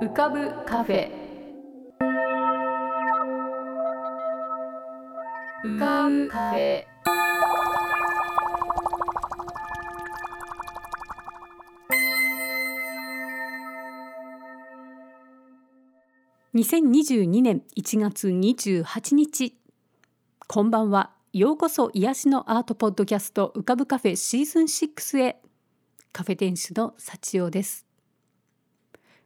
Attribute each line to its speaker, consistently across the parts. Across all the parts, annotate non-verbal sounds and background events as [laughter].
Speaker 1: 浮かぶカフェ。浮かぶカフェ。
Speaker 2: 2022年1月28日。こんばんは。ようこそ癒しのアートポッドキャスト浮かぶカフェシーズン6へ。カフェ店主の幸代です。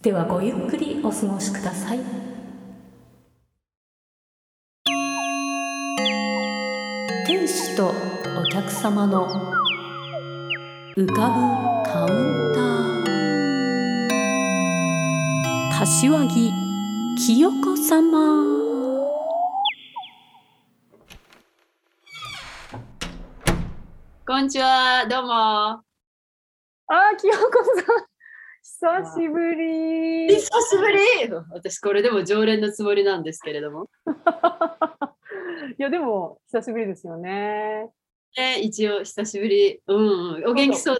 Speaker 2: ではごゆっくりお過ごしください。店主とお客様の浮かぶカウンター。柏木清子様。
Speaker 3: こんにちは、どうも。
Speaker 4: あー、清子さん、久しぶり。
Speaker 3: 久しぶり私、これでも常連のつもりなんですけれども。[laughs]
Speaker 4: いや、でも、久しぶりですよね。
Speaker 3: ね、一応、久しぶり。うん、うん、お元気そう。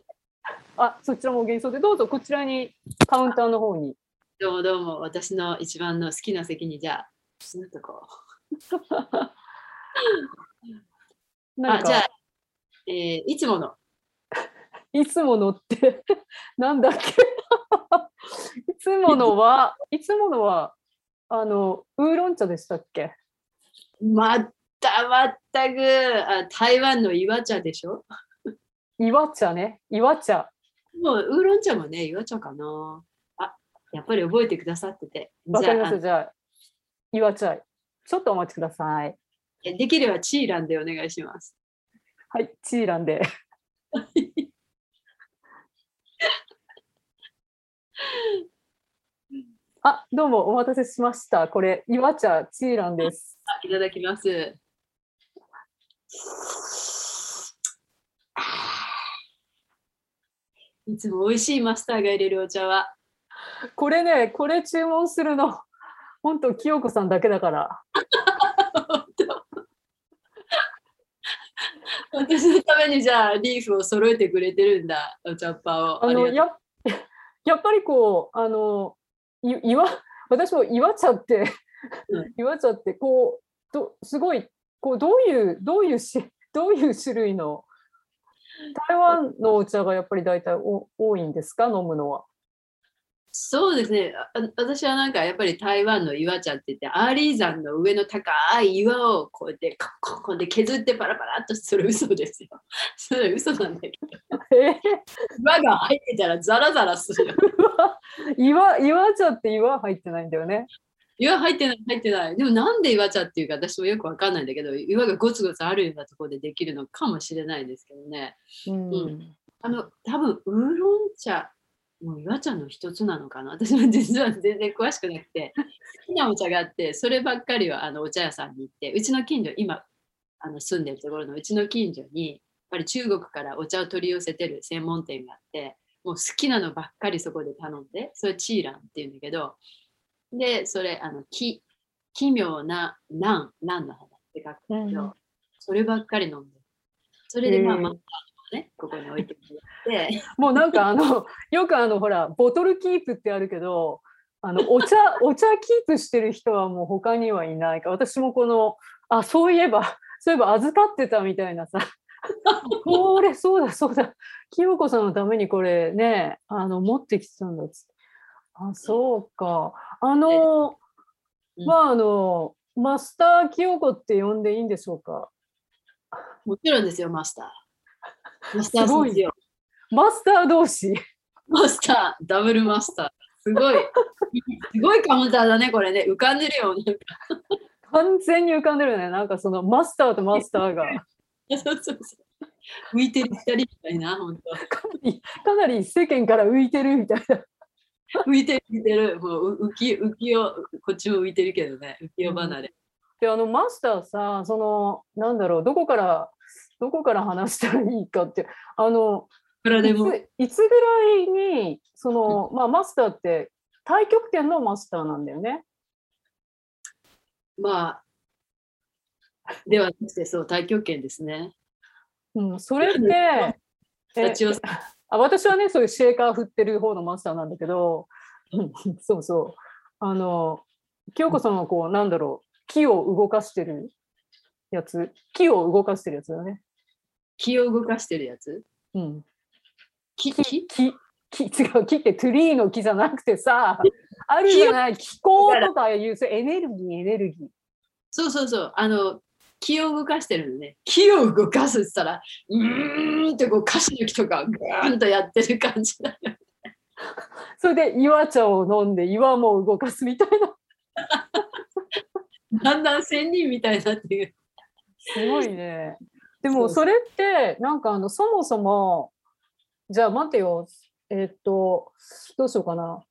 Speaker 4: あ、そちらもお元気そうで、どうぞこちらにカウンターの方に。
Speaker 3: どうもどうも、私の一番の好きな席に、じゃあ、すっとこう。[laughs] あ、じゃあ、えー、いつもの。
Speaker 4: いつものって [laughs] なんだっけ [laughs] いつものは、いつものは、あの、ウーロン茶でしたっけ？
Speaker 3: まったまったくあ、台湾の岩茶でしょ？
Speaker 4: 岩茶ね、岩茶。
Speaker 3: もう、ウーロン茶もね、岩茶かな。あ、やっぱり覚えてくださってて。
Speaker 4: わかります、じゃあ、岩茶。ちょっとお待ちください。
Speaker 3: できればチーランでお願いします。
Speaker 4: はい、チーランで。[laughs] あ、どうもお待たせしました。これ、岩茶チーランです。
Speaker 3: あいただきます。いつも美味しいマスターが入れるお茶は。
Speaker 4: これね、これ注文するの、本当清子さんだけだから。[laughs]
Speaker 3: 私のためにじゃあリーフを揃えてくれてるんだ、お茶っ葉を。
Speaker 4: あの
Speaker 3: ありがと
Speaker 4: ややっぱりこう、あの、い岩、私も岩茶って、
Speaker 3: うん
Speaker 4: 岩茶ってこう、どすごい、こう、どういう、どういうし、どういう種類の、台湾のお茶がやっぱり大体お多いんですか、飲むのは。
Speaker 3: そうですねあ私はなんかやっぱり台湾の岩茶って言ってアーリー山の上の高い岩をこうやってこここで削ってパラパラっとそれ嘘ですよ。それ嘘なんだけど
Speaker 4: え
Speaker 3: 岩が入ってたらザラザラするよ。[laughs]
Speaker 4: 岩、岩茶って岩入ってないんだよね。
Speaker 3: 岩入ってない入ってない。でもなんで岩茶っていうか私もよくわかんないんだけど岩がゴツゴツあるようなところでできるのかもしれないですけどね。
Speaker 4: うん
Speaker 3: うんあの多分ウーロン茶もう岩茶の一つなのかな私は実は全然詳しくなくて好きなお茶があってそればっかりはあのお茶屋さんに行ってうちの近所今あの住んでるところのうちの近所にぱり中国からお茶を取り寄せてる専門店があってもう好きなのばっかりそこで頼んでそれチーランっていうんだけどでそれあのき奇妙な蘭蘭の花って書くんだけど、
Speaker 4: うん
Speaker 3: そればっかり飲んでそれでまあまあねここに置いてもらって [laughs]
Speaker 4: もうなんかあの、よくあの、ほら、ボトルキープってあるけど、あの、お茶、[laughs] お茶キープしてる人はもう他にはいないか。私もこの、あ、そういえば、そういえば預かってたみたいなさ。[laughs] これ、そうだ、そうだ。清子さんのためにこれね、あの、持ってきてたんだっつって。あ、そうか。あの、
Speaker 3: うん
Speaker 4: まあ、あの、マスター清子って呼んでいいんでしょうか？
Speaker 3: もちろんですよ、マスター。マスターさんですよ。
Speaker 4: マスター同士。
Speaker 3: マスター、ダブルマスター。すごい。[laughs] すごいカウンターだね、これね。浮かんでるよ。なんか
Speaker 4: 完全に浮かんでるね。なんかそのマスターとマスターが
Speaker 3: そうそうそう。浮いてる二人みたいな、本当。
Speaker 4: かなりかなり世間から浮いてるみたいな。
Speaker 3: 浮いてる浮いてるもうう浮き浮きをこっちも浮いてるけどね浮世離れ、
Speaker 4: であのマスターさそのなんだろうどこからどこから話したらいいかってあのいついつぐらいにその、まあ、マスターって太極拳のマスターなんだよね。
Speaker 3: まあではなくてそう太極拳ですね。
Speaker 4: うん、それって [laughs] え
Speaker 3: 幸男
Speaker 4: あ私はねそういうシェーカー振ってる方のマスターなんだけどうん [laughs] そうそう。あの京子さんはこうなんだろう木を動かしてるやつ？木を動かしてるやつだよね。
Speaker 3: 気を動かしてるやつ？
Speaker 4: うん、
Speaker 3: 木？
Speaker 4: 木
Speaker 3: 木？
Speaker 4: 木木違う木ってトゥリーの木じゃなくてさあるじゃない気候とかいうエネルギーエネルギー。
Speaker 3: そうそうそう。あの気を動かしてるのね気を動かすって言ったらうーんってこう歌詞の木とかグーンとやってる感じだよ [laughs]
Speaker 4: それで岩茶を飲んで岩も動かすみたいな。[laughs]
Speaker 3: だんだん仙人みたいになっていう
Speaker 4: すごいね。[laughs] でもそれってなんかあのそもそもじゃあ待てよえっとどうしようかな。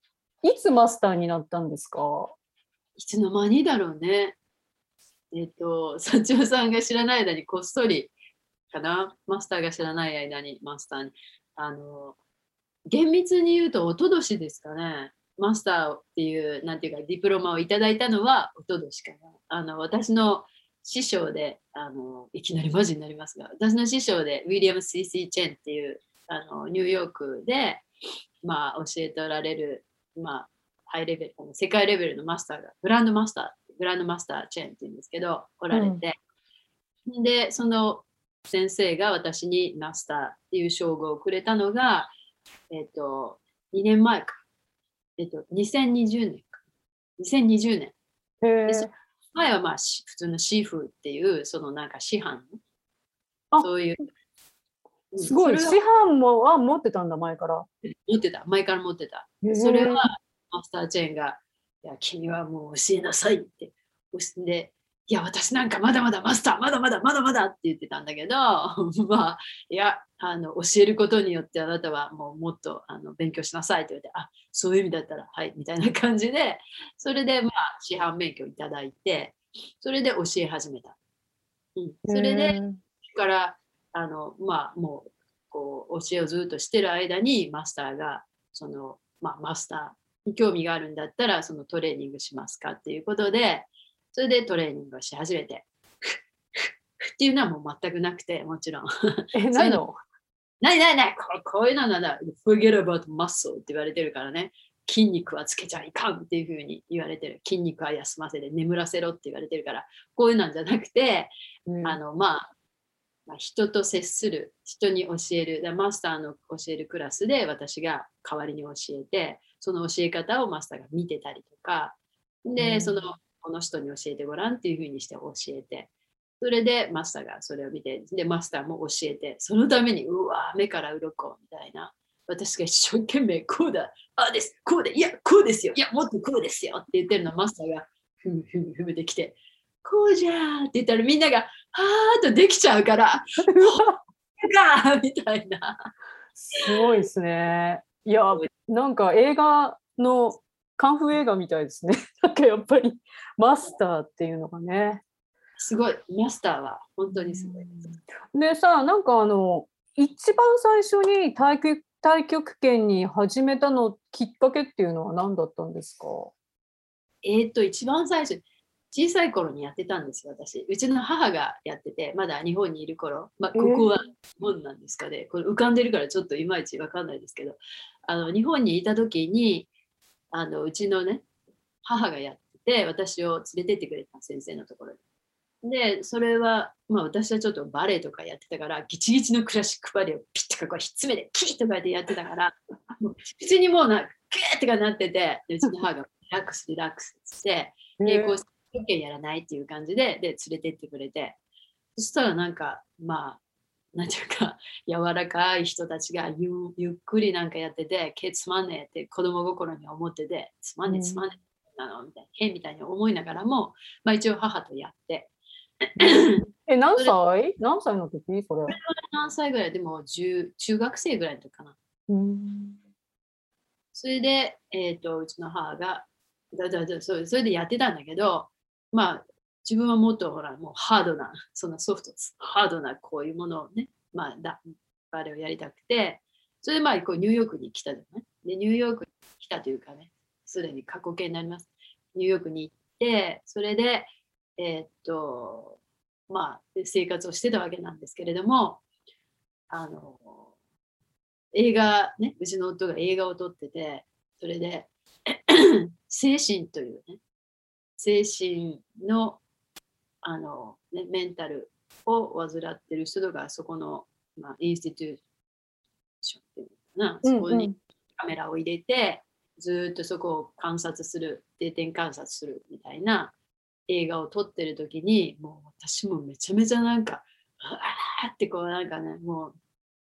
Speaker 4: いつマスターになったんですか？
Speaker 3: いつの間にだろうね。えっ、と、幸男さんが知らない間にこっそりかな、マスターが知らない間にマスターに。あの、厳密に言うと、おととしですかね。マスターっていう、なんていうか、ディプロマをいただいたのはおととしかな。あの、私の師匠で、あの、いきなりマジになりますが、私の師匠で、ウィリアム・シーシー・チェンっていう、あの、ニューヨークで、まあ、教えておられる、まあ、ハイレベル、世界レベルのマスターが、グランドマスター、グランドマスターチェーンって言うんですけど、おられて、で、その先生が私にマスターっていう称号をくれたのが、えっ、と、2年前か。えっ、と、2020年か。2020年。前はまあ、し普通のシーフーっていう、そのなんか師範
Speaker 4: あ
Speaker 3: そういう。うん
Speaker 4: すごい。師範もは持ってたんだ前から。
Speaker 3: 持ってた。前から持ってた。それはマスターチェーンが、いや、君はもう教えなさいって。教えで、いや、私なんかまだまだマスター、まだまだまだまだって言ってたんだけど、[laughs] まあ、いや、あの教えることによってあなたはもうもっとあの勉強しなさいって言われて、あそういう意味だったら、はい、みたいな感じで、それでまあ、師範免許いただいて、それで教え始めた。うん、それで、からあのまあもうこう教えをずっとしてる間にマスターがその、まあ、マスターに興味があるんだったらそのトレーニングしますかっていうことでそれでトレーニングをし始めて。[laughs] っていうのはもう全くなくてもちろん。
Speaker 4: え、[laughs] ないの？
Speaker 3: ないないない。ここういうのなんだ。forget about muscle って言われてるからね。筋肉はつけちゃいかんっていうふうに言われてる。筋肉は休ませて眠らせろって言われてるから。こういうなんじゃなくて
Speaker 4: うん。
Speaker 3: あのまあ、まあ、人と接する人に教えるだマスターの教えるクラスで私が代わりに教えてその教え方をマスターが見てたりとか。で、
Speaker 4: うん。
Speaker 3: そのこの人に教えてごらんっていうふうにして教えて。それでマスターがそれを見てでマスターも教えてそのためにうわ目から鱗みたいな。私が一生懸命こうだああですこうでいやこうですよいやもっとこうですよって言ってるのをマスターがふむふむふむできてこうじゃーって言ったらみんながはーっとできちゃうからかみたいな。
Speaker 4: すごいですね。いや、なんか映画のカンフー映画みたいですね。[laughs] なんかやっぱりマスターっていうのがね。
Speaker 3: すごい、マスターは本当にすごい。
Speaker 4: でさ、なんかあの、一番最初に太極太極拳に始めたのきっかけっていうのは何だったんですか？
Speaker 3: えーっと、一番最初、小さい頃にやってたんですよ、私。うちの母がやってて、まだ日本にいる頃、まあ、ここは日本なんですかね、これ浮かんでるからちょっといまいちわかんないですけど、あの日本にいた時に、あのうちのね、母がやってて、私を連れてってくれた先生のところに。で、それは、まあ私はちょっとバレエとかやってたから、ギチギチのクラシックバレエをピッとかこうひっつめて、キーとかやってやってたから、普通にもうな、グーってかなってて、でうちの母がリラックス、リラックスってして、で、こう、一軒やらないっていう感じで、で、連れてってくれて、そしたらなんか、まあ、なんていうか、[laughs] 柔らかい人たちがゆゆっくりなんかやってて、けつまんねえって子供心に思ってて、つまんねえ、つまんねえなのみたいな、変みたいに思いながらも、まあ一応母とやって、
Speaker 4: え、何歳？何歳の時？それ。
Speaker 3: 何歳ぐらい？でも10中学生ぐらいの時かな。
Speaker 4: うん。
Speaker 3: それで、えっ、と、うちの母が、だだだそれでやってたんだけど、まあ、自分はもっとほら、もうハードな、そんなソフト、ハードなこういうものをね、まあ、だバレエをやりたくて、それでまあ、こうニューヨークに来たじゃない？で、ニューヨークに来たというかね、すでに過去形になります。ニューヨークに行って、それで、えーっと、まあ、生活をしてたわけなんですけれども、あの、映画、ね、うちの夫が映画を撮ってて、それで、[clears throat] 精神というね、精神の、あの、ね、メンタルを患ってる人とか、そこの、まあ、インスティテューションっていうのかな、そこにカメラを入れて、ずーっとそこを観察する、定点観察するみたいな映画を撮ってる時に、もう私もめちゃめちゃなんか、あーってこうなんかね、もう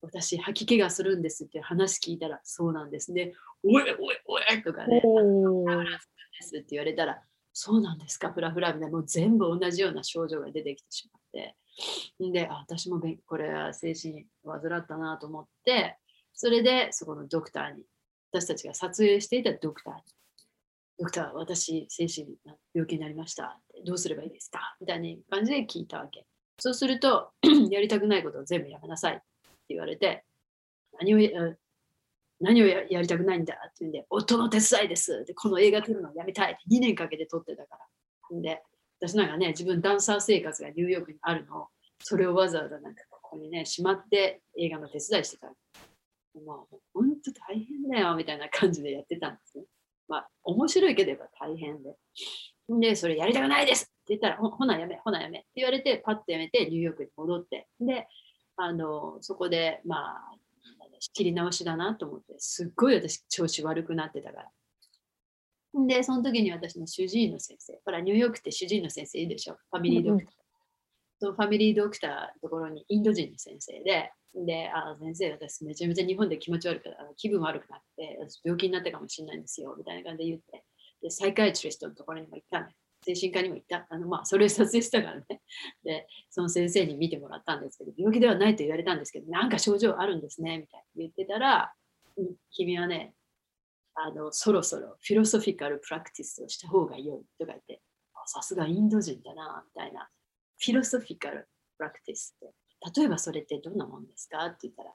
Speaker 3: 私吐き気がするんですって話聞いたら、そうなんです。ね。おいおいおいとかね、
Speaker 4: おー。
Speaker 3: フラフラですって言われたら、そうなんですか、フラフラみたいな、もう全部同じような症状が出てきてしまって。で、私もこれは精神患ったなと思って、それでそこのドクターに、私たちが撮影していたドクターに、ドクター、私、精神病気になりました。どうすればいいですか？みたいな感じで聞いたわけ。そうすると、[clears throat] やりたくないことを全部やめなさいって言われて、何を何をやりたくないんだ？って言うんで、夫の手伝いです。で、この映画撮るのをやめたいって2年かけて撮ってたから。で、私なんかね、自分ダンサー生活がニューヨークにあるのを、それをわざわざなんかここにね、しまって映画の手伝いしてた。もう本当大変だよみたいな感じでやってたんですね。まあ、面白いければ大変で。で、それやりたくないですって言ったら、ほほなやめ、ほなやめって言われて、パッとやめてニューヨークに戻って、で、あの、そこで、まあ、切り直しだなと思って、すっごい私調子悪くなってたから。で、その時に私の主治医の先生、ほら、ニューヨークって主治医の先生いいでしょ、ファミリードクター。そのファミリードクターのところにインド人の先生で、で、あ先生、私めちゃめちゃ日本で気持ち悪くあの気分悪くなって、私病気になったかもしれないんですよ、みたいな感じで言って、で、サイカイトリストのところにも行ったんです。精神科にも行った。あの、まあ、それを撮影したからね。[laughs] で、その先生に見てもらったんですけど、病気ではないと言われたんですけど、なんか症状あるんですね、みたいな言ってたら、君はね、あの、そろそろフィロソフィカルプラクティスをした方が良いとか言って、さすがインド人だな、みたいな。フィロソフィカルプラクティスって、例えばそれってどんなもんですか？って言ったら、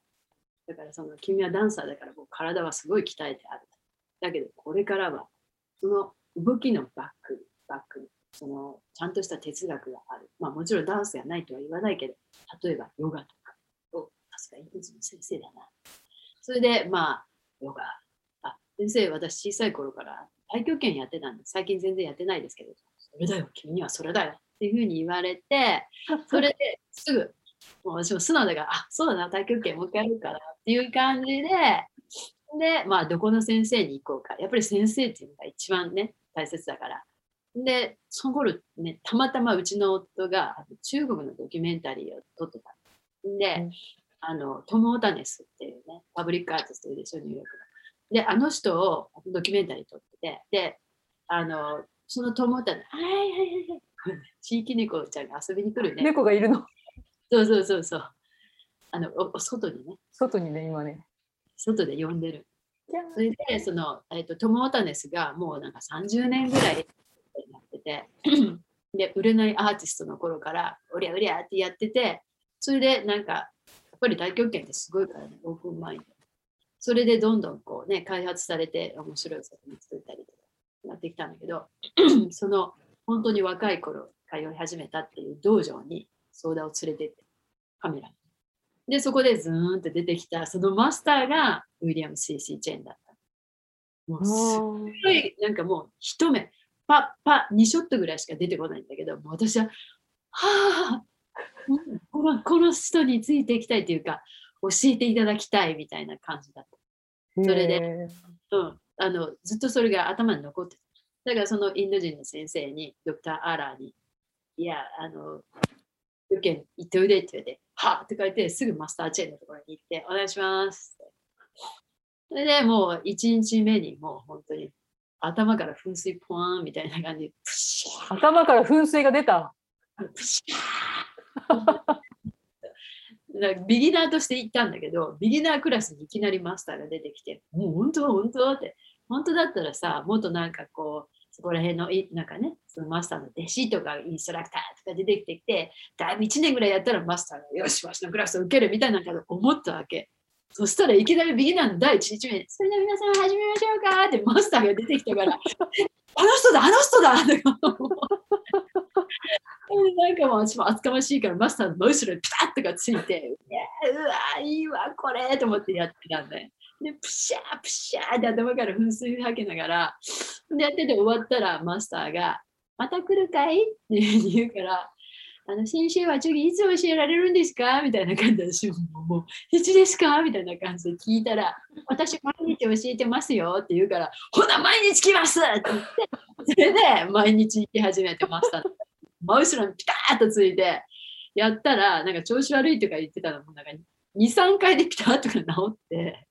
Speaker 3: だからその君はダンサーだからもう体はすごい鍛えてある。だけどこれからはその動きのバック、バックにそのちゃんとした哲学がある。まあもちろんダンスがないとは言わないけど、例えばヨガとか、おさすがインド人の先生だな。それでまあヨガ。あ、先生、私小さい頃から太極拳やってたんで、最近全然やってないですけど、それだよ、君にはそれだよっていうふうに言われて、[laughs] それですぐ、もう私も素直だから、あ、そうだな、太極拳もう一回やるからっていう感じで、で、まあ、どこの先生に行こうか。やっぱり先生っていうのが一番ね、大切だから。で、その頃ね、たまたまうちの夫が中国のドキュメンタリーを撮ってた。で、
Speaker 4: うん
Speaker 3: あの、トム・オタネスっていうね、パブリックアーティストいるでしょ、ニューヨークの。で、あの人をドキュメンタリー撮ってて、で、あの、そのトム・オタネス、はいはいはいはい、地域猫ちゃんが遊びに来るね。
Speaker 4: 猫がいるの。
Speaker 3: そうそうそうそう。あの、おお外にね、
Speaker 4: 外にね、今ね。
Speaker 3: 外で呼んでる。それで、その、えっ、と、トム・オタネスがもうなんか30年ぐらいてて、[clears throat] で、売れないアーティストの頃から、おりゃおりゃってやってて、それでなんか、やっぱり大極拳ってすごいからね、オープンマインド。それでどんどんこうね、開発されて面白い作品作ったりとかやってきたんだけど、[clears throat] その本当に若い頃通い始めたっていう道場に相談を連れてって、カメラに。で、そこでズーンって出てきた、そのマスターがウィリアム・シーシー・チェーンだった。もうすごい、なんかもう一目、パッパッ、2ショットぐらいしか出てこないんだけど、私は、はあ、うんこのこの人についていきたいというか、教えていただきたいみたいな感じだった。それでうん、あのずっとそれが頭に残ってた。だからそのインド人の先生に、ドクター・アーラーに、いや、あの、よけ行っておいでって言われて、はあって書いて、すぐマスターチェーンのところに行って、お願いします。それでもう1日目にもう本当に頭から噴水ポワーンみたいな感じで、プシャー
Speaker 4: 頭から噴水が出た。
Speaker 3: だ [laughs] ビギナーとして行ったんだけど、ビギナークラスにいきなりマスターが出てきて、もう本当、本当って、本当だったらさ、もっとなんかこう、そこら辺のいなんかね、そのマスターの弟子とかインストラクターとか出てきてきて、だいぶ1年ぐらいやったらマスターがよし、わしのクラスを受けるみたいなこと思ったわけ。そしたらいきなりビギナーの第一日目、それでは皆さん始めましょうかってマスターが出てきたから、[laughs] あの人だ、あの人だってなんかもう私も厚かましいからマスターの後ろにピタッとかついて、うわ、いいわ、これと思ってやってたんで。で、プシャープシャーって頭から噴水吐きながら、でやってて終わったらマスターが、また来るかい？っていうふうに言うから、あの先生は次いつ教えられるんですか？みたいな感じで私ももういつですか？みたいな感じで聞いたら私毎日教えてますよって言うからほな毎日来ますって言ってそれで毎日行き始めてました。真後ろにピタッとついてやったらなんか調子悪いとか言ってたのもなんか23回でピタッとか治って。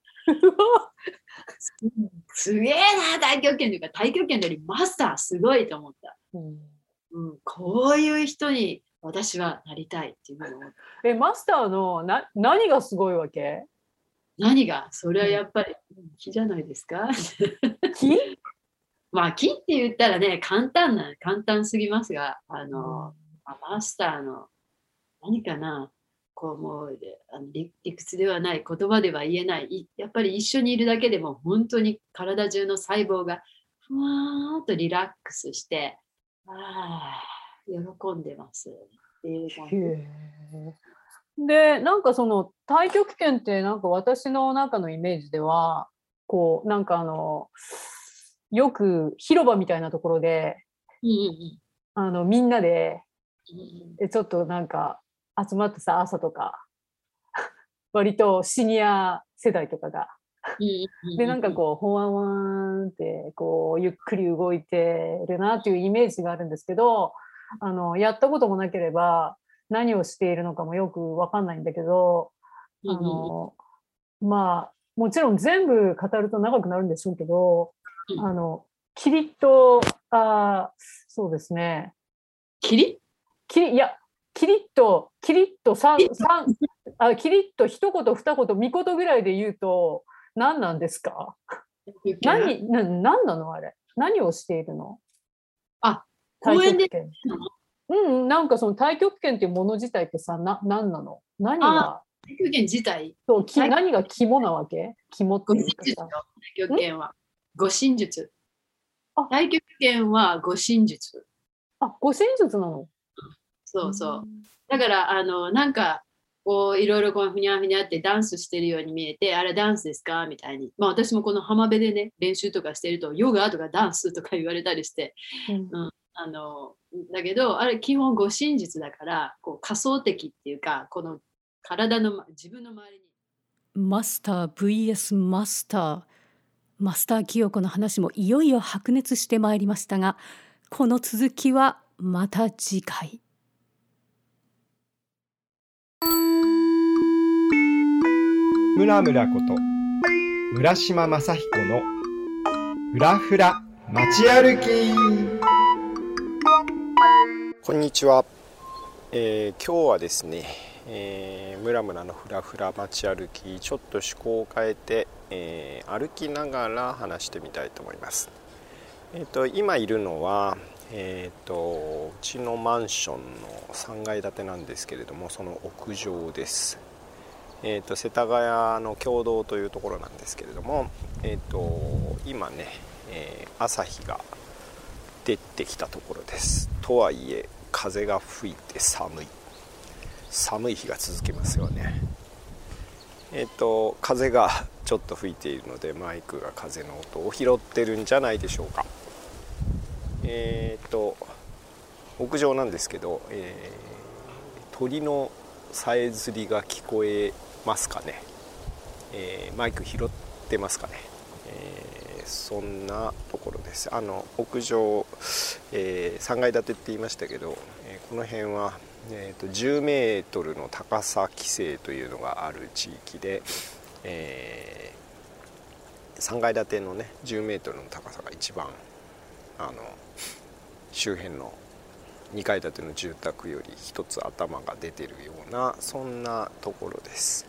Speaker 3: すげえな太極拳というか太極拳よりマスターすごいと思った、
Speaker 4: うん。
Speaker 3: うん、こういう人に私はなりたいっていうのを
Speaker 4: えマスターのな何がすごいわけ？
Speaker 3: 何が？それはやっぱり木じゃないですか？
Speaker 4: 木 [laughs]
Speaker 3: まあ木って言ったらね簡単な簡単すぎますがあの、まあマスターの何かなこうもうあの理理屈ではない言葉では言えないいやっぱり一緒にいるだけでも本当に体中の細胞がふわーっとリラックスしてああ喜んでます。っていう感じ
Speaker 4: でなんかその太極拳ってなんか私の中のイメージではこうなんかあのよく広場みたいなところであのみんなで
Speaker 3: う
Speaker 4: ちょっとなんか集まってさ朝とか [laughs] 割とシニア世代とかが。でなんかこうほわんわーんってこうゆっくり動いてるなっていうイメージがあるんですけどあのやったこともなければ何をしているのかもよくわかんないんだけどあのまあもちろん全部語ると長くなるんでしょうけど
Speaker 3: うん。
Speaker 4: あのキリッとあーそうですね。
Speaker 3: 霧
Speaker 4: キリいやキリッとキリッと三三あキリッと一言二言三言ぐらいで言うと何なんですか？何な何なのあれ？何をしているの？
Speaker 3: あ
Speaker 4: 太
Speaker 3: 公園で
Speaker 4: 極拳うんうんなんかその太極拳っていうもの自体ってさな何なの？何が？
Speaker 3: 太極拳自体？
Speaker 4: そうき
Speaker 3: はい
Speaker 4: 何が肝なわけ？肝っていうか
Speaker 3: 太極拳は。護身術。
Speaker 4: あ。
Speaker 3: 太極拳は護身術。
Speaker 4: あ護身術なの？
Speaker 3: そうそう。だからあのなんかこういろいろこうふにゃふにゃってダンスしてるように見えてあれダンスですか？みたいに。まあ私もこの浜辺でね練習とかしてるとヨガとかダンスとか言われたりして。
Speaker 4: うん
Speaker 3: あのだけどあれ基本護身術だからこう仮想的っていうかこの体のま自分の周りに。
Speaker 2: マスター vs マスターマスター清子の話もいよいよ白熱してまいりましたがこの続きはまた次回。
Speaker 5: ムラムラこと村島正彦のフラフラ街歩き
Speaker 6: こんにちは、えー今日はですね、えー、村々のふらふら街歩きちょっと趣向を変えて、えー歩きながら話してみたいと思います。えー、と今いるのは、えー、とうちのマンションの3階建てなんですけれどもその屋上です。えー、と世田谷の共同というところなんですけれども、えー、と今ね、えー朝日が出てきたところですとはいえ風が吹いて寒い。寒い日が続きますよね。えっ、と風がちょっと吹いているのでマイクが風の音を拾ってるんじゃないでしょうか。えっ、と屋上なんですけど、えー鳥のさえずりが聞こえますかね、えーマイク拾ってますかね、そんなところです。あの屋上、え3階建てって言いましたけど、えーこの辺は、えーと10メートルの高さ規制というのがある地域で、え3階建てのね10メートルの高さが一番あの周辺の2階建ての住宅より1つ頭が出てるようなそんなところです、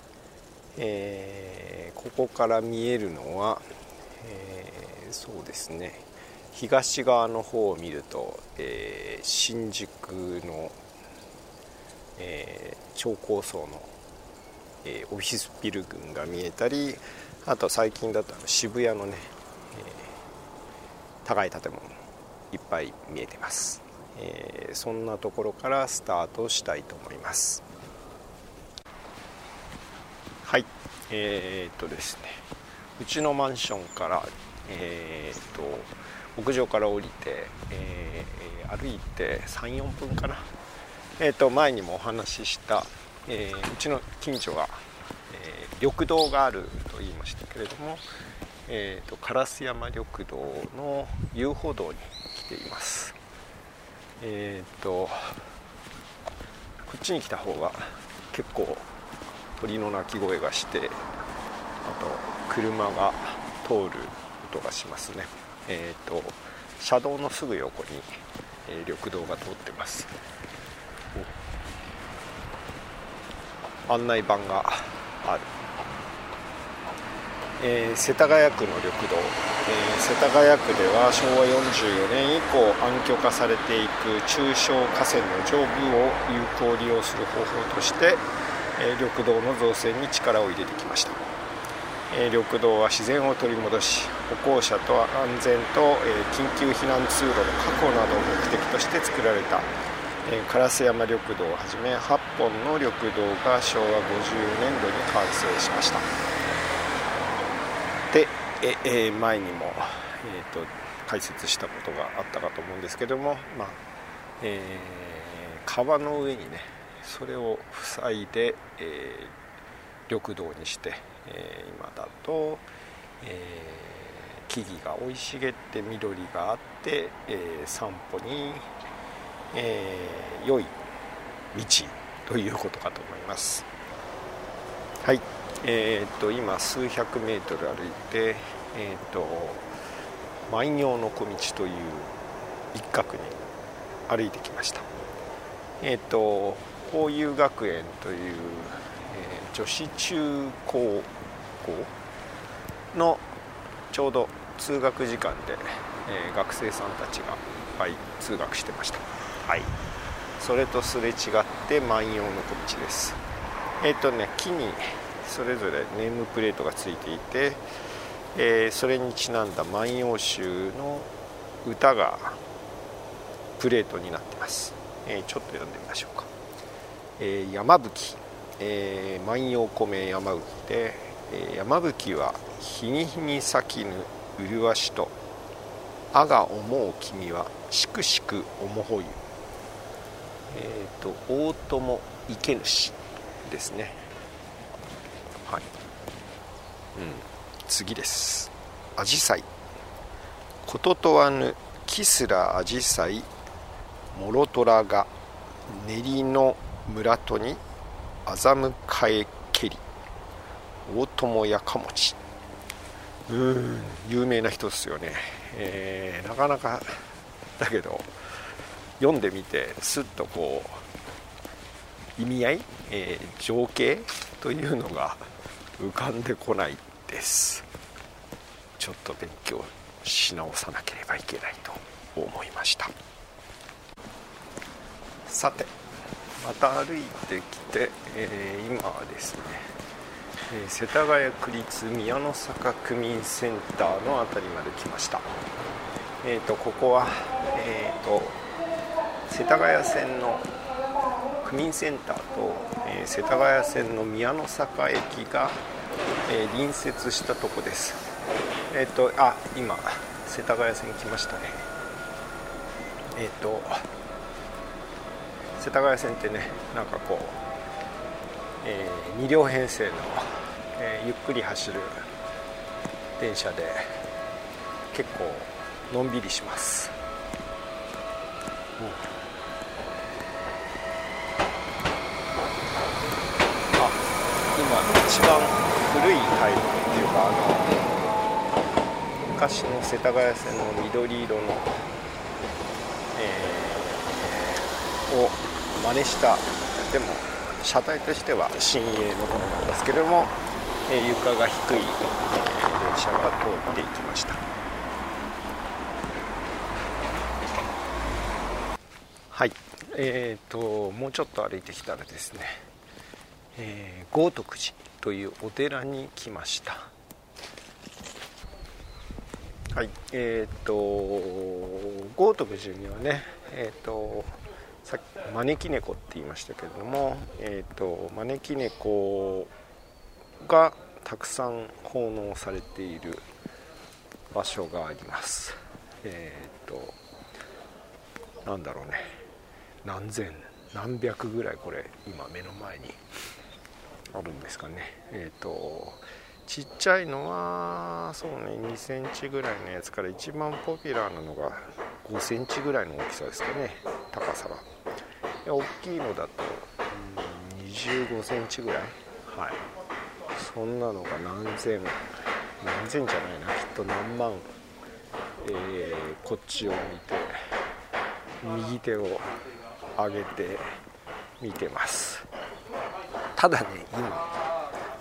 Speaker 6: えーここから見えるのは、えーそうですね。東側の方を見ると、えー新宿の、えー超高層の、えーオフィスビル群が見えたりあと最近だとあの渋谷のね、え高い建物いっぱい見えてます、えーそんなところからスタートしたいと思います。はい。えー、っとですね。うちのマンションからえー、っと屋上から降りて、えー歩いて34分かな。えー、と前にもお話しした、えーうちの近所が、えー緑道があると言いましたけれども、えー、と烏山緑道の遊歩道に来ています。えっ、とこっちに来た方が結構鳥の鳴き声がしてあと車が通る音がしますね。えっ、と車道のすぐ横に、えー緑道が通ってます。案内板がある、えー世田谷区の緑道、えー世田谷区では昭和44年以降暗渠化されていく中小河川の上部を有効利用する方法として、えー緑道の造成に力を入れてきました。緑道は自然を取り戻し歩行者と安全と、緊急避難通路の確保などを目的として作られた、烏山緑道をはじめ8本の緑道が昭和50年度に完成しました。で、ええ前にも、えーと解説したことがあったかと思うんですけども、まあえー川の上にねそれを塞いで、えー緑道にして、えー今だと、えー木々が生い茂って緑があって、えー散歩に、えー良い道ということかと思います。はい。えー、と今数百メートル歩いてえー、と万葉の小道という一角に歩いてきました。えっ、と法友学園という、女子中高校のちょうど通学時間で、えー学生さんたちがいっぱい通学してました。はい。それとすれ違って万葉の小道です。えっ、とね木にそれぞれネームプレートがついていて、えーそれにちなんだ「万葉集」の歌がプレートになってます、えちょっと読んでみましょうか「え山吹」えー万葉米山吹で、えー山吹は日に日に咲きぬ麗しとあが思う君はしくしく思ほゆ。えっ、と大友池主ですね。はい、うん、次です。アジサイ。こととわぬキスラアジサイモロトラが練りの村とにあざむかえけり大友やかもち。うん有名な人ですよね、えーなかなかだけど読んでみてすっとこう意味合い、えー情景というのが浮かんでこないです。ちょっと勉強し直さなければいけないと思いました。さてまた歩いてきて、えー今はですね、えー世田谷区立宮の坂区民センターの辺りまで来ました。えー、とここは、えー、と世田谷線の区民センターと、えー世田谷線の宮の坂駅が、えー隣接したとこです。えっ、とあ今世田谷線来ましたね。えっ、と世田谷線ってねなんかこう、え2両編成の、えーゆっくり走る電車で結構のんびりします、うん。あ今一番古いタイプっていうかあの昔の世田谷線の緑色の、えーを真似したでも車体としては新鋭のものなんですけれども、えー床が低い、えー電車が通っていきました。はい。えー、ともうちょっと歩いてきたらですね、えー豪徳寺というお寺に来ました。はい。えっ、と豪徳寺にはねえっ、とさっき招き猫って言いましたけれども、えー、と招き猫がたくさん奉納されている場所があります。えっ、となんだろうね。何千何百ぐらいこれ今目の前にあるんですかね。えっ、とちっちゃいのはそうね2センチぐらいのやつから一番ポピュラーなのが5センチぐらいの大きさですかね。高さがで大きいのだとうん25センチぐらい。はい。そんなのが何千何千じゃないな。きっと何万、えーこっちを見て右手を上げて見てます。ただね今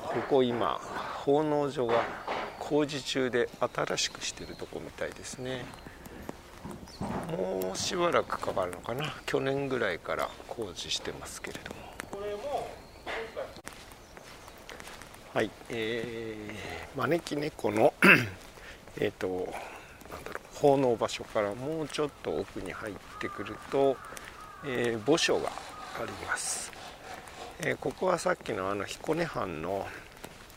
Speaker 6: ここ今奉納所が工事中で新しくしてるとこみたいですねもうしばらくかかるのかな。去年ぐらいから工事してますけれども。はいえー、招き猫のえっとなんだろう奉納場所からもうちょっと奥に入ってくると、えー墓所があります、えーここはさっきのあの彦根藩の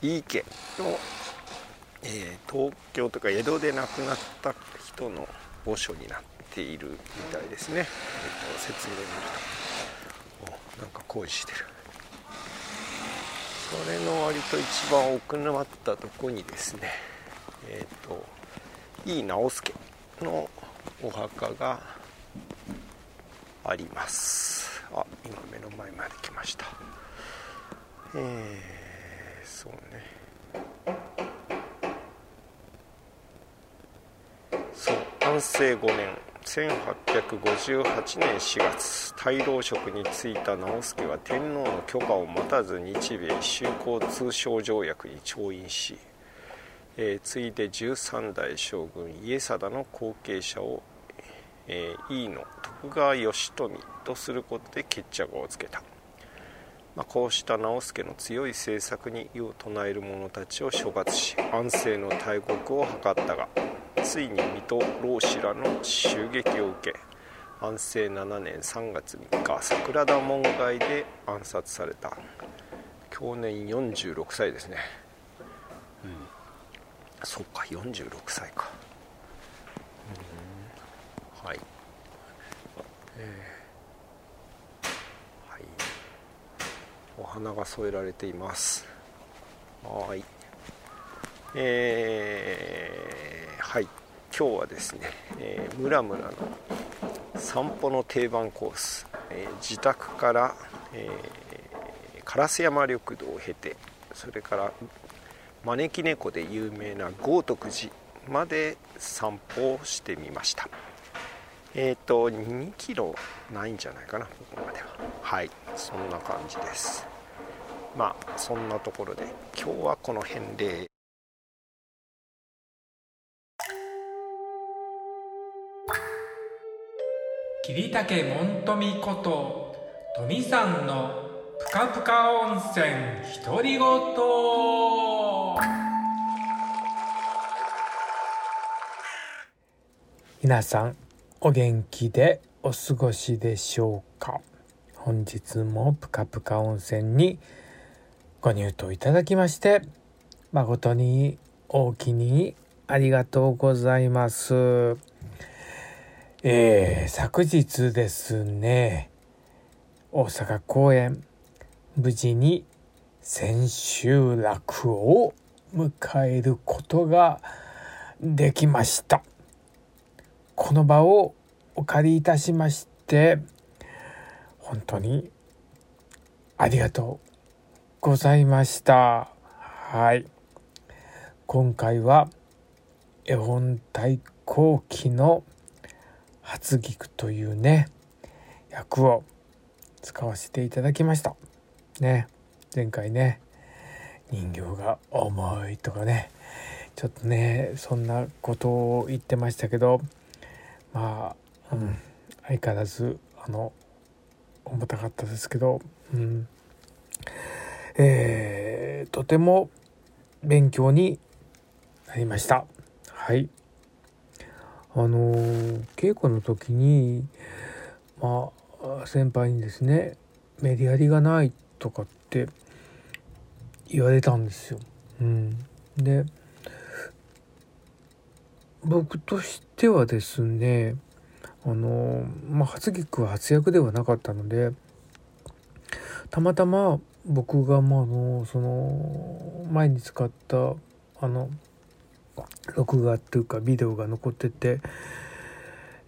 Speaker 6: 井伊家の、えー東京とか江戸で亡くなった人の墓所になっているみたいですね、えーと説明を見ると。おなんか工事してる。それの割と一番奥まったとこにですねえっ、と井伊直弼のお墓があります。あ今目の前まで来ました。えー、そうね。そう安政5年。1858年4月大老職に就いた直弼は天皇の許可を待たず日米修好通商条約に調印し、えー次いで13代将軍家定の後継者を、えーの徳川義富とすることで決着をつけた、まあ、こうした直弼の強い政策に異を唱える者たちを処罰し安政の大国を図ったがついに水戸老子らの襲撃を受け安政7年3月3日桜田門外で暗殺された。去年46歳ですね。うん。そっか46歳か。うん。はい。えー。はい。お花が添えられています。はーい。えー。今日はですね、えー、村々の散歩の定番コース、えー自宅から、えー烏山緑道を経てそれから招き猫で有名な豪徳寺まで散歩をしてみました。えっ、と2キロないんじゃないかなここまでは。はいそんな感じです。まあそんなところで今日はこの辺で。
Speaker 7: 桐竹門富こと富さんのぷかぷか温泉独り言皆さんお元気でお過ごしでしょうか？本日もぷかぷか温泉にご入湯いただきまして誠に大きにありがとうございます。えー、昨日ですね大阪公演無事に千秋楽を迎えることができました。この場をお借りいたしまして本当にありがとうございました。はい。今回は絵本対抗期の初菊というね役を使わせていただきました。ね。前回ね人形が重いとかねちょっとねそんなことを言ってましたけどまあ、うん、相変わらずあの重たかったですけど、うん。えー、とても勉強になりました。はい。あの稽古の時にまあ先輩にですねメディアリがないとかって言われたんですよ。うん、で僕としてはですねあのまあ初菊は初役ではなかったのでたまたま僕がまあのその前に使ったあの録画っていうかビデオが残ってて、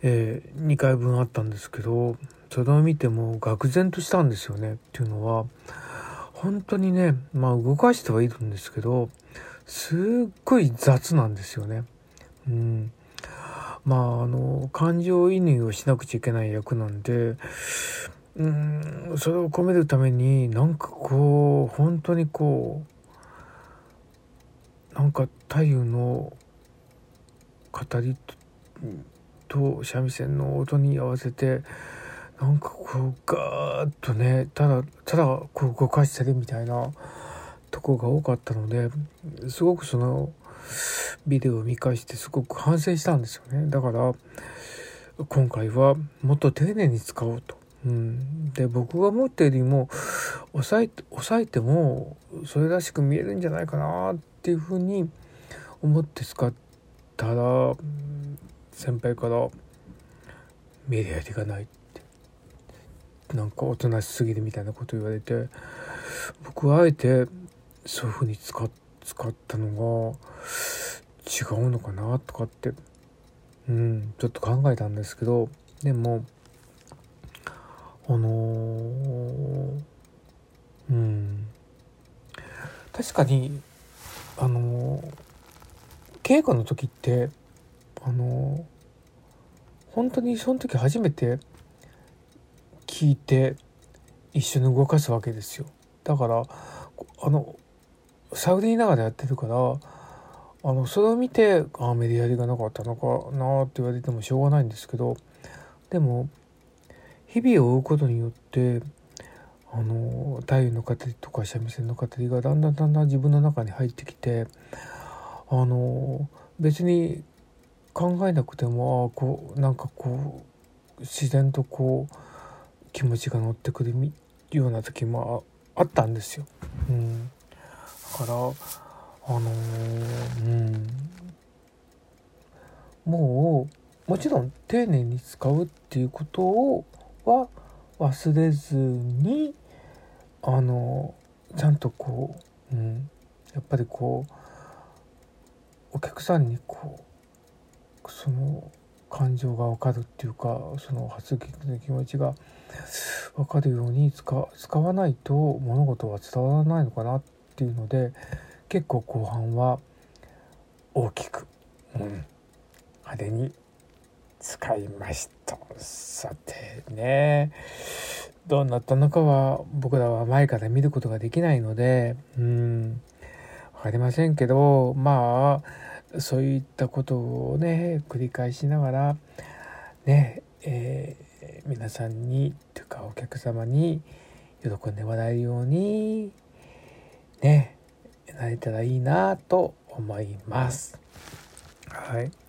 Speaker 7: えー、2回分あったんですけどそれを見ても愕然としたんですよねっていうのは本当にねまあ動かしてはいるんですけどすっごい雑なんですよね。うん、まああの感情移入をしなくちゃいけない役なんでうんそれを込めるためになんかこう本当にこうなんか太夫の語りと三味線の音に合わせてなんかこうガーッとねただただこう動かしたりみたいなとこが多かったのですごくそのビデオを見返してすごく反省したんですよね。だから今回はもっと丁寧に使おうと。うん、で僕が思ったよりも抑え抑えてもそれらしく見えるんじゃないかなってっていうふうに思って使ったら先輩から「メディアリがない」って。なんかおとなしすぎるみたいなこと言われて僕はあえてそういうふうに使使ったのが違うのかなとかってうんちょっと考えたんですけどでもあのー、うん確かにあの、稽古の時ってあの、本当にその時初めて聞いて一緒に動かすわけですよ。だからあの探りながらやってるからあのそれを見てああメディアリがなかったのかなって言われてもしょうがないんですけどでも日々を追うことによってあの太陽の語りとか三味線の語りがだんだんだんだん自分の中に入ってきてあの別に考えなくてもあこうなんかこう自然とこう気持ちが乗ってくるような時もあったんですよ。うん、だからあのー、うんもうもちろん丁寧に使うっていうことをは忘れずにあのちゃんとこう、うん、やっぱりこうお客さんにこうその感情が分かるっていうかその発撃の気持ちが分かるように使使わないと物事は伝わらないのかなっていうので結構後半は大きく、うん、派手に使いました。さてね。どうなったのかは僕らは前から見ることができないのでうん。分かりませんけどまあそういったことをね繰り返しながらね、えー、皆さんにというかお客様に喜んでもらえるようにねなれたらいいなと思います。はい。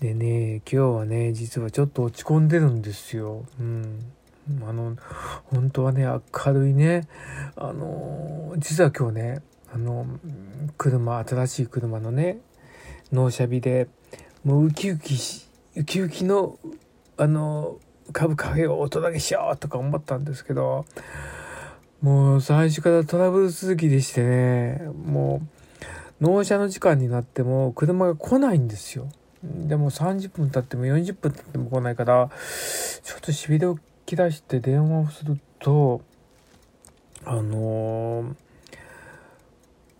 Speaker 7: でね今日はね実はちょっと落ち込んでるんですよ。うんあの本当はね明るいねあの実は今日ねあの車新しい車のね納車日でもうウキウキしウキウキのあの株カフェをお届けしようとか思ったんですけどもう最初からトラブル続きでしてねもう納車の時間になっても車が来ないんですよ。でも30分経っても40分経っても来ないからちょっとしびれをき出して電話をするとあのー、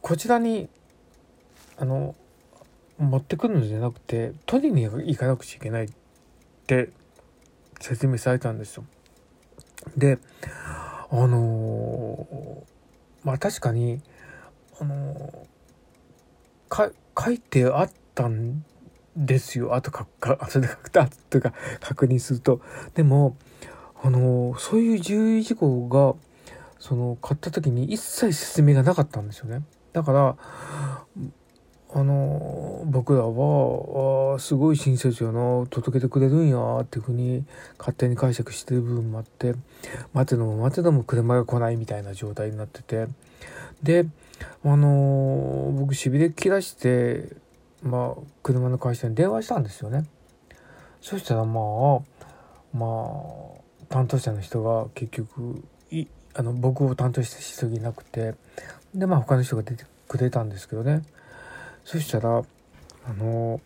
Speaker 7: こちらにあの持ってくるのじゃなくて取りに行かなくちゃいけないって説明されたんですよ。であのまあ確かにあのか書いてあったんですよ。後かか [laughs] 後で書くととか確認すると。でもあのそういう注意事項がその買った時に一切説明がなかったんですよね。だからあの僕らはあすごい親切やな届けてくれるんやっていうふうに勝手に解釈してる部分もあって待てども待てども車が来ないみたいな状態になってて。であの僕しびれ切らしてまあ車の会社に電話したんですよね。そしたらまあまあ担当者の人が結局いあの僕を担当した人いなくてでまあ他の人が出てくれたんですけどね。そしたらあの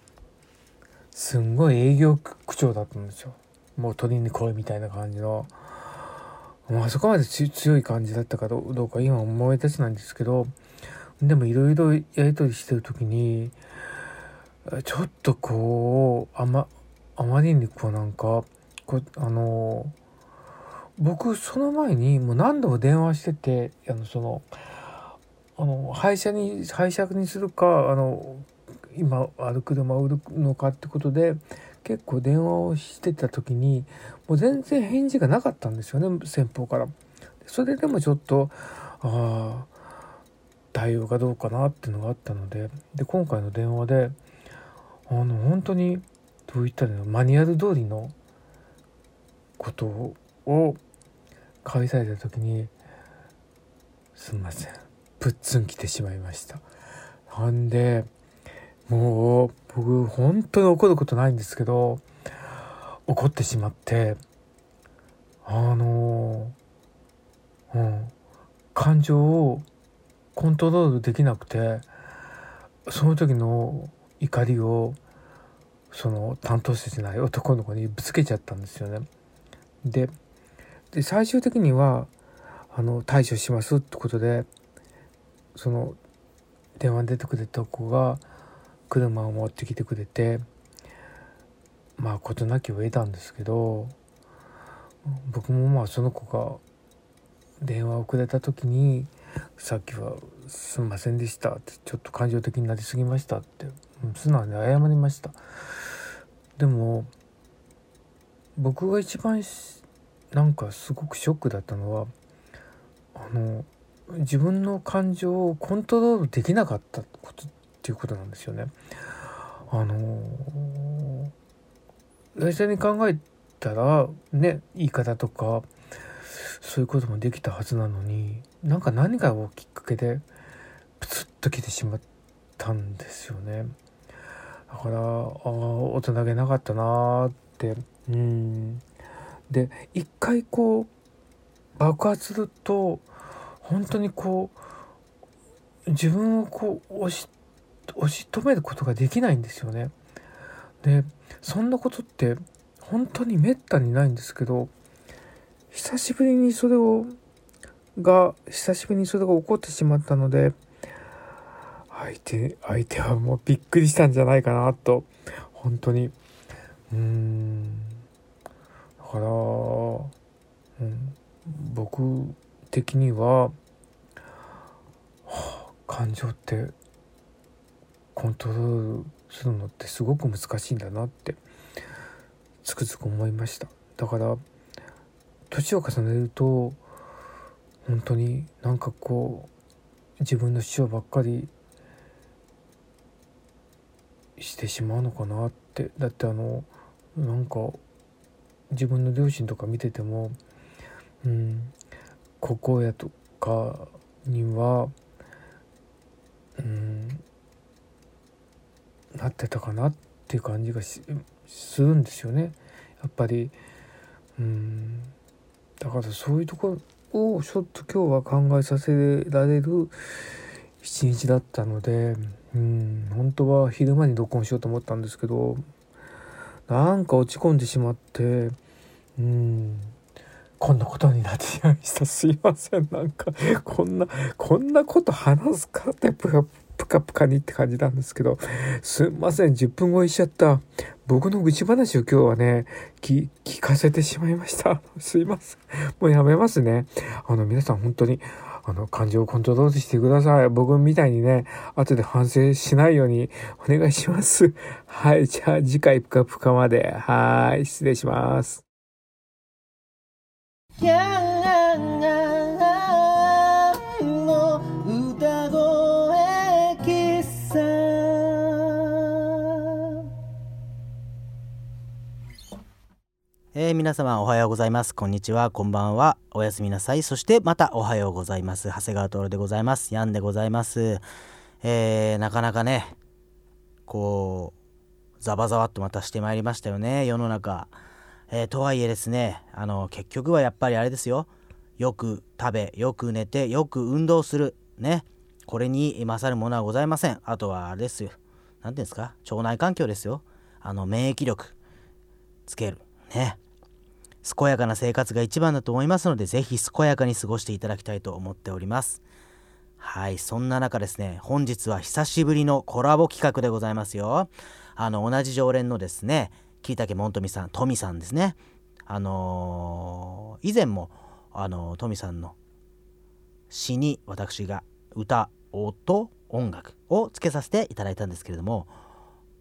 Speaker 7: すんごい営業口調だったんですよ。もう取りに来いみたいな感じの、まあそこまで強い感じだったかどうか今思い出せないんですけどでもいろいろやり取りしてる時にちょっとこうあまあまりにこうなんかこあの僕その前にもう何度も電話しててあのそのあの廃車に廃車にするかあの今ある車を売るのかってことで結構電話をしてた時にもう全然返事がなかったんですよね先方から。それでもちょっとああ対応がどうかなっていうのがあったのでで今回の電話であの本当にどういったのマニュアル通りのことを返された時にすみませんプッツン来てしまいました。なんでもう僕本当に怒ることないんですけど怒ってしまってあのうん感情をコントロールできなくてその時の怒りをその担当者じゃない男の子にぶつけちゃったんですよね。で最終的にはあの対処しますってことでその電話出てくれた子が車を持ってきてくれてまあ事なきを得たんですけど僕もまあその子が電話をくれた時にさっきは「すんませんでした」ってちょっと感情的になりすぎましたって素直に謝りましたでも僕が一番なんかすごくショックだったのはあの自分の感情をコントロールできなかったことっていうことなんですよね。あの冷静に考えたらね言い方とかそういうこともできたはずなのになんか何かをきっかけでプツッと来てしまったんですよね。だからあ大人げなかったなーってうんで一回こう爆発すると本当にこう自分をこう押し押し止めることができないんですよね。でそんなことって本当にめったにないんですけど久しぶりにそれをが久しぶりにそれが起こってしまったので相手相手はもうびっくりしたんじゃないかなと本当に。うーん。だから、うん、僕的には、はあ、感情ってコントロールするのってすごく難しいんだなってつくづく思いました。だから年を重ねると本当になんかこう自分の主張ばっかりしてしまうのかなって。だってあのなんか自分の両親とか見てても、うん、高校やとかには、うん、なってたかなっていう感じがするんですよね。やっぱり、うん、だからそういうところをちょっと今日は考えさせられる一日だったので、うん、本当は昼間に録音しようと思ったんですけどなんか落ち込んでしまってうんこんなことになってしまいましたすいませんなんかこんなこんなこと話すかってプカプカプカにって感じなんですけどすいません10分超えしちゃった僕の愚痴話を今日はね、聞かせてしまいました。すいません。もうやめますね。あの、皆さん本当に、あの、感情をコントロールしてください。僕みたいにね、後で反省しないようにお願いします。[laughs] はい。じゃあ次回ぷかぷかまで。はい。失礼します。
Speaker 8: ー、皆様おはようございます。こんにちは。こんばんは。おやすみなさい。そしてまたおはようございます。長谷川徹でございます。ヤンでございます。えー、なかなかね、こう、ざわざわっとまたしてまいりましたよね、世の中。えー、とはいえですね、あの、結局はやっぱりあれですよ。よく食べ、よく寝て、よく運動する。ね。これに勝るものはございません。あとはあれですよ。何ていうんですか？腸内環境ですよ。あの、免疫力つける。ね。健やかな生活が一番だと思いますので、ぜひ健やかに過ごしていただきたいと思っております。はい、そんな中ですね、本日は久しぶりのコラボ企画でございますよ。あの、同じ常連のですね、桐竹門富さん、富さんですね。あのー、以前も、あのー、富さんの詩に私が歌、音、音楽をつけさせていただいたんですけれども、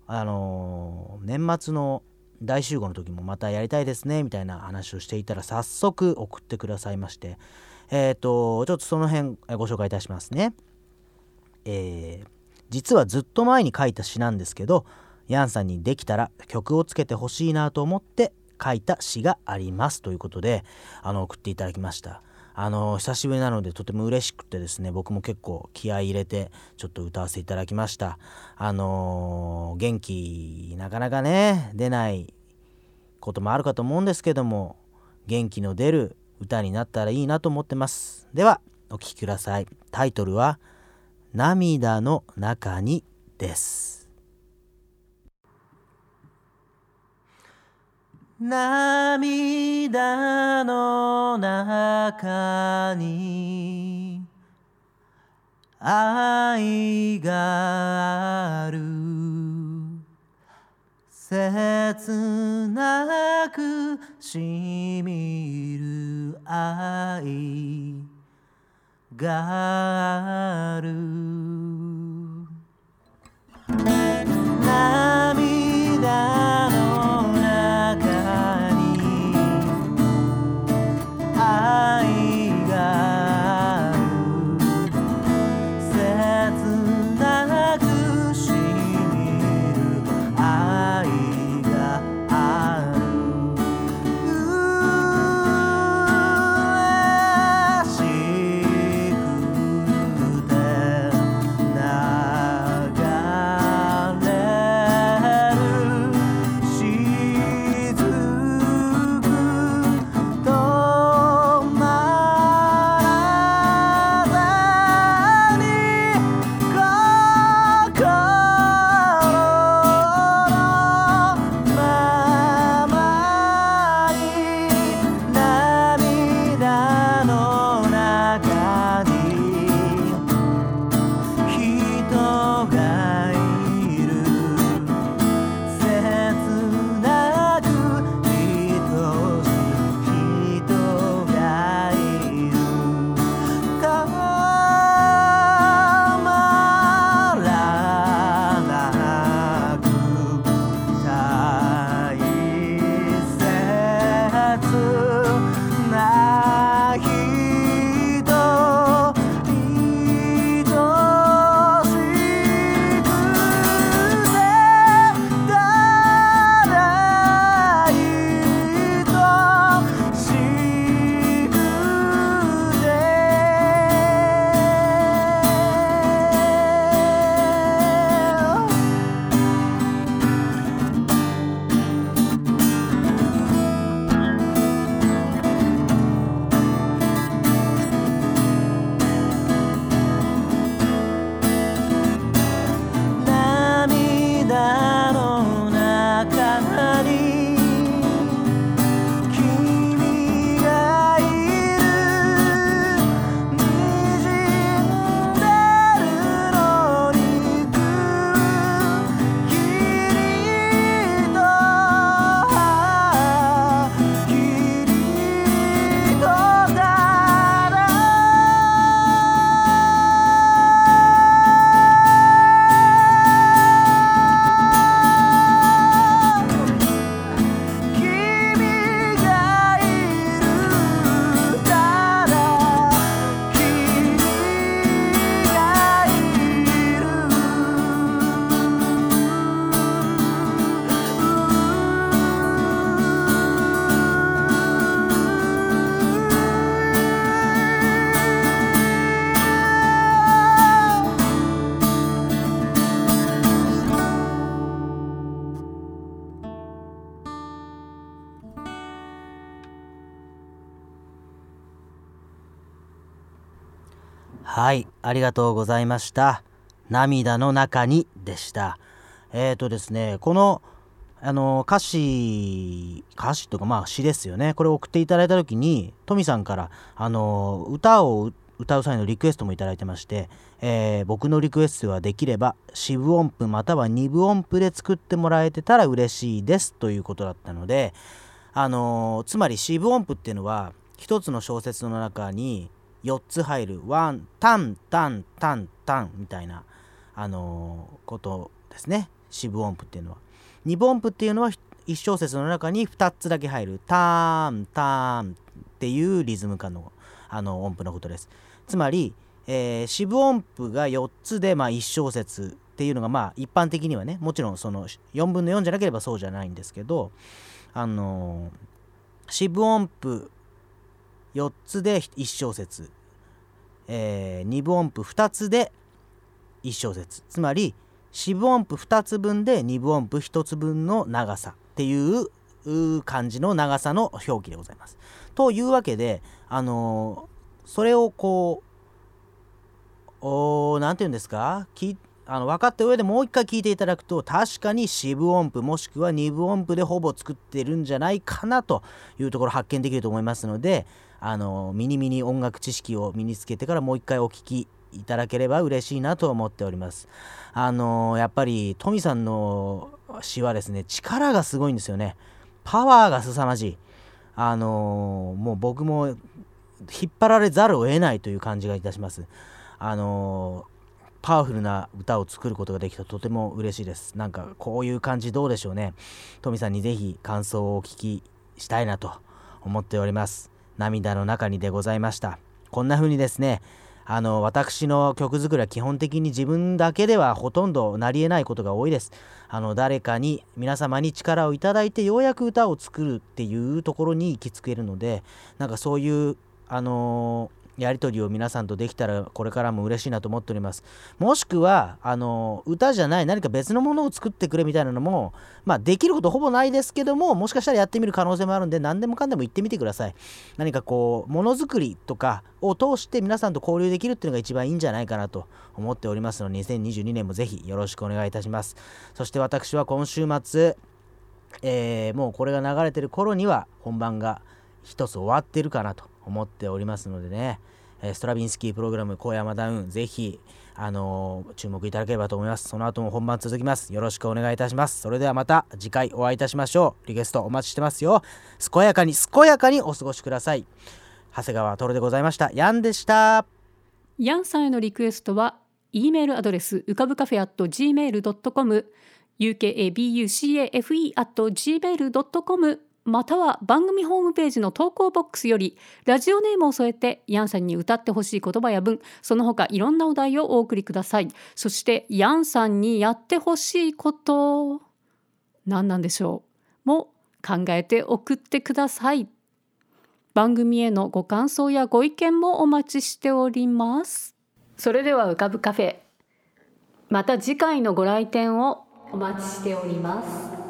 Speaker 8: あのー、年末の大集合の時もまたやりたいですねみたいな話をしていたら早速送ってくださいまして。えっ、ー、とちょっとその辺ご紹介いたしますね。えー、実はずっと前に書いた詩なんですけどヤンさんにできたら曲をつけてほしいなと思って書いた詩がありますということであの送っていただきました。あの久しぶりなのでとても嬉しくてですね僕も結構気合い入れてちょっと歌わせていただきました。あの元気なかなかね出ないこともあるかと思うんですけども元気の出る歌になったらいいなと思ってます。ではお聴きください。タイトルは「涙の中に」です。涙の中に愛がある。切なくしみる愛がある。涙はがとうございました。涙の中にでした。えーとですね、このあの歌詞歌詞とかまあ詩ですよね。これを送っていただいた時にトミさんからあの歌を歌う際のリクエストもいただいてまして、えー僕のリクエストはできれば四分音符または二分音符で作ってもらえてたら嬉しいですということだったので、あのつまり四分音符っていうのは一つの小説の中に4つ入る。ワンタンタンタンタンみたいなあのことですね。四分音符っていうのは。二分音符っていうのは1小節の中に2つだけ入る。ターンターンっていうリズム感のあの音符のことです。つまり、えー四分音符が4つで、まあ、1小節っていうのがまあ一般的にはねもちろんその4分の4じゃなければそうじゃないんですけどあの四分音符4つで1小節、えー、2分音符2つで1小節。つまり四分音符2つ分で2分音符1つ分の長さっていう感じの長さの表記でございます。というわけで、あのーそれをこうおーなんて言うんですか？あの分かった上でもう一回聞いていただくと確かに四分音符もしくは二分音符でほぼ作ってるんじゃないかなというところ発見できると思いますのであのミニミニ音楽知識を身につけてからもう一回お聞きいただければ嬉しいなと思っております。あのやっぱりトミさんの詩はですね力がすごいんですよね。パワーが凄まじい。あのもう僕も引っ張られざるを得ないという感じがいたします。あのパワフルな歌を作ることができたとても嬉しいです。なんかこういう感じどうでしょうね。トミさんにぜひ感想をお聞きしたいなと思っております。涙の中にでございました。こんな風にですね、あの私の曲作りは基本的に自分だけではほとんどなりえないことが多いです。あの誰かに皆様に力をいただいてようやく歌を作るっていうところに行き着けるのでなんかそういうあのやり取りを皆さんとできたらこれからも嬉しいなと思っております。もしくはあの歌じゃない何か別のものを作ってくれみたいなのもまあできることほぼないですけどももしかしたらやってみる可能性もあるんで何でもかんでも言ってみてください。何かこうものづくりとかを通して皆さんと交流できるっていうのが一番いいんじゃないかなと思っておりますので2022年もぜひよろしくお願いいたします。そして私は今週末、えーもうこれが流れてる頃には本番が一つ終わってるかなと思っておりますのでね、えーストラビンスキープログラム小山ダウンぜひあのー注目いただければと思います。その後も本番続きます。よろしくお願いいたします。それではまた次回お会いいたしましょう。リクエストお待ちしてますよ。健やかに健やかにお過ごしください。長谷川徹でございました。ヤンでした。
Speaker 2: ヤンさんへのリクエストは e メールアドレスうかぶカフェ at gmail.com ukabucafe at gmail.com または番組ホームページの投稿ボックスよりラジオネームを添えてヤンさんに歌ってほしい言葉や文その他いろんなお題をお送りください。そしてヤンさんにやってほしいこと何なんでしょう。も考えて送ってください。番組へのご感想やご意見もお待ちしております。それでは浮かぶカフェまた次回のご来店をお待ちしております。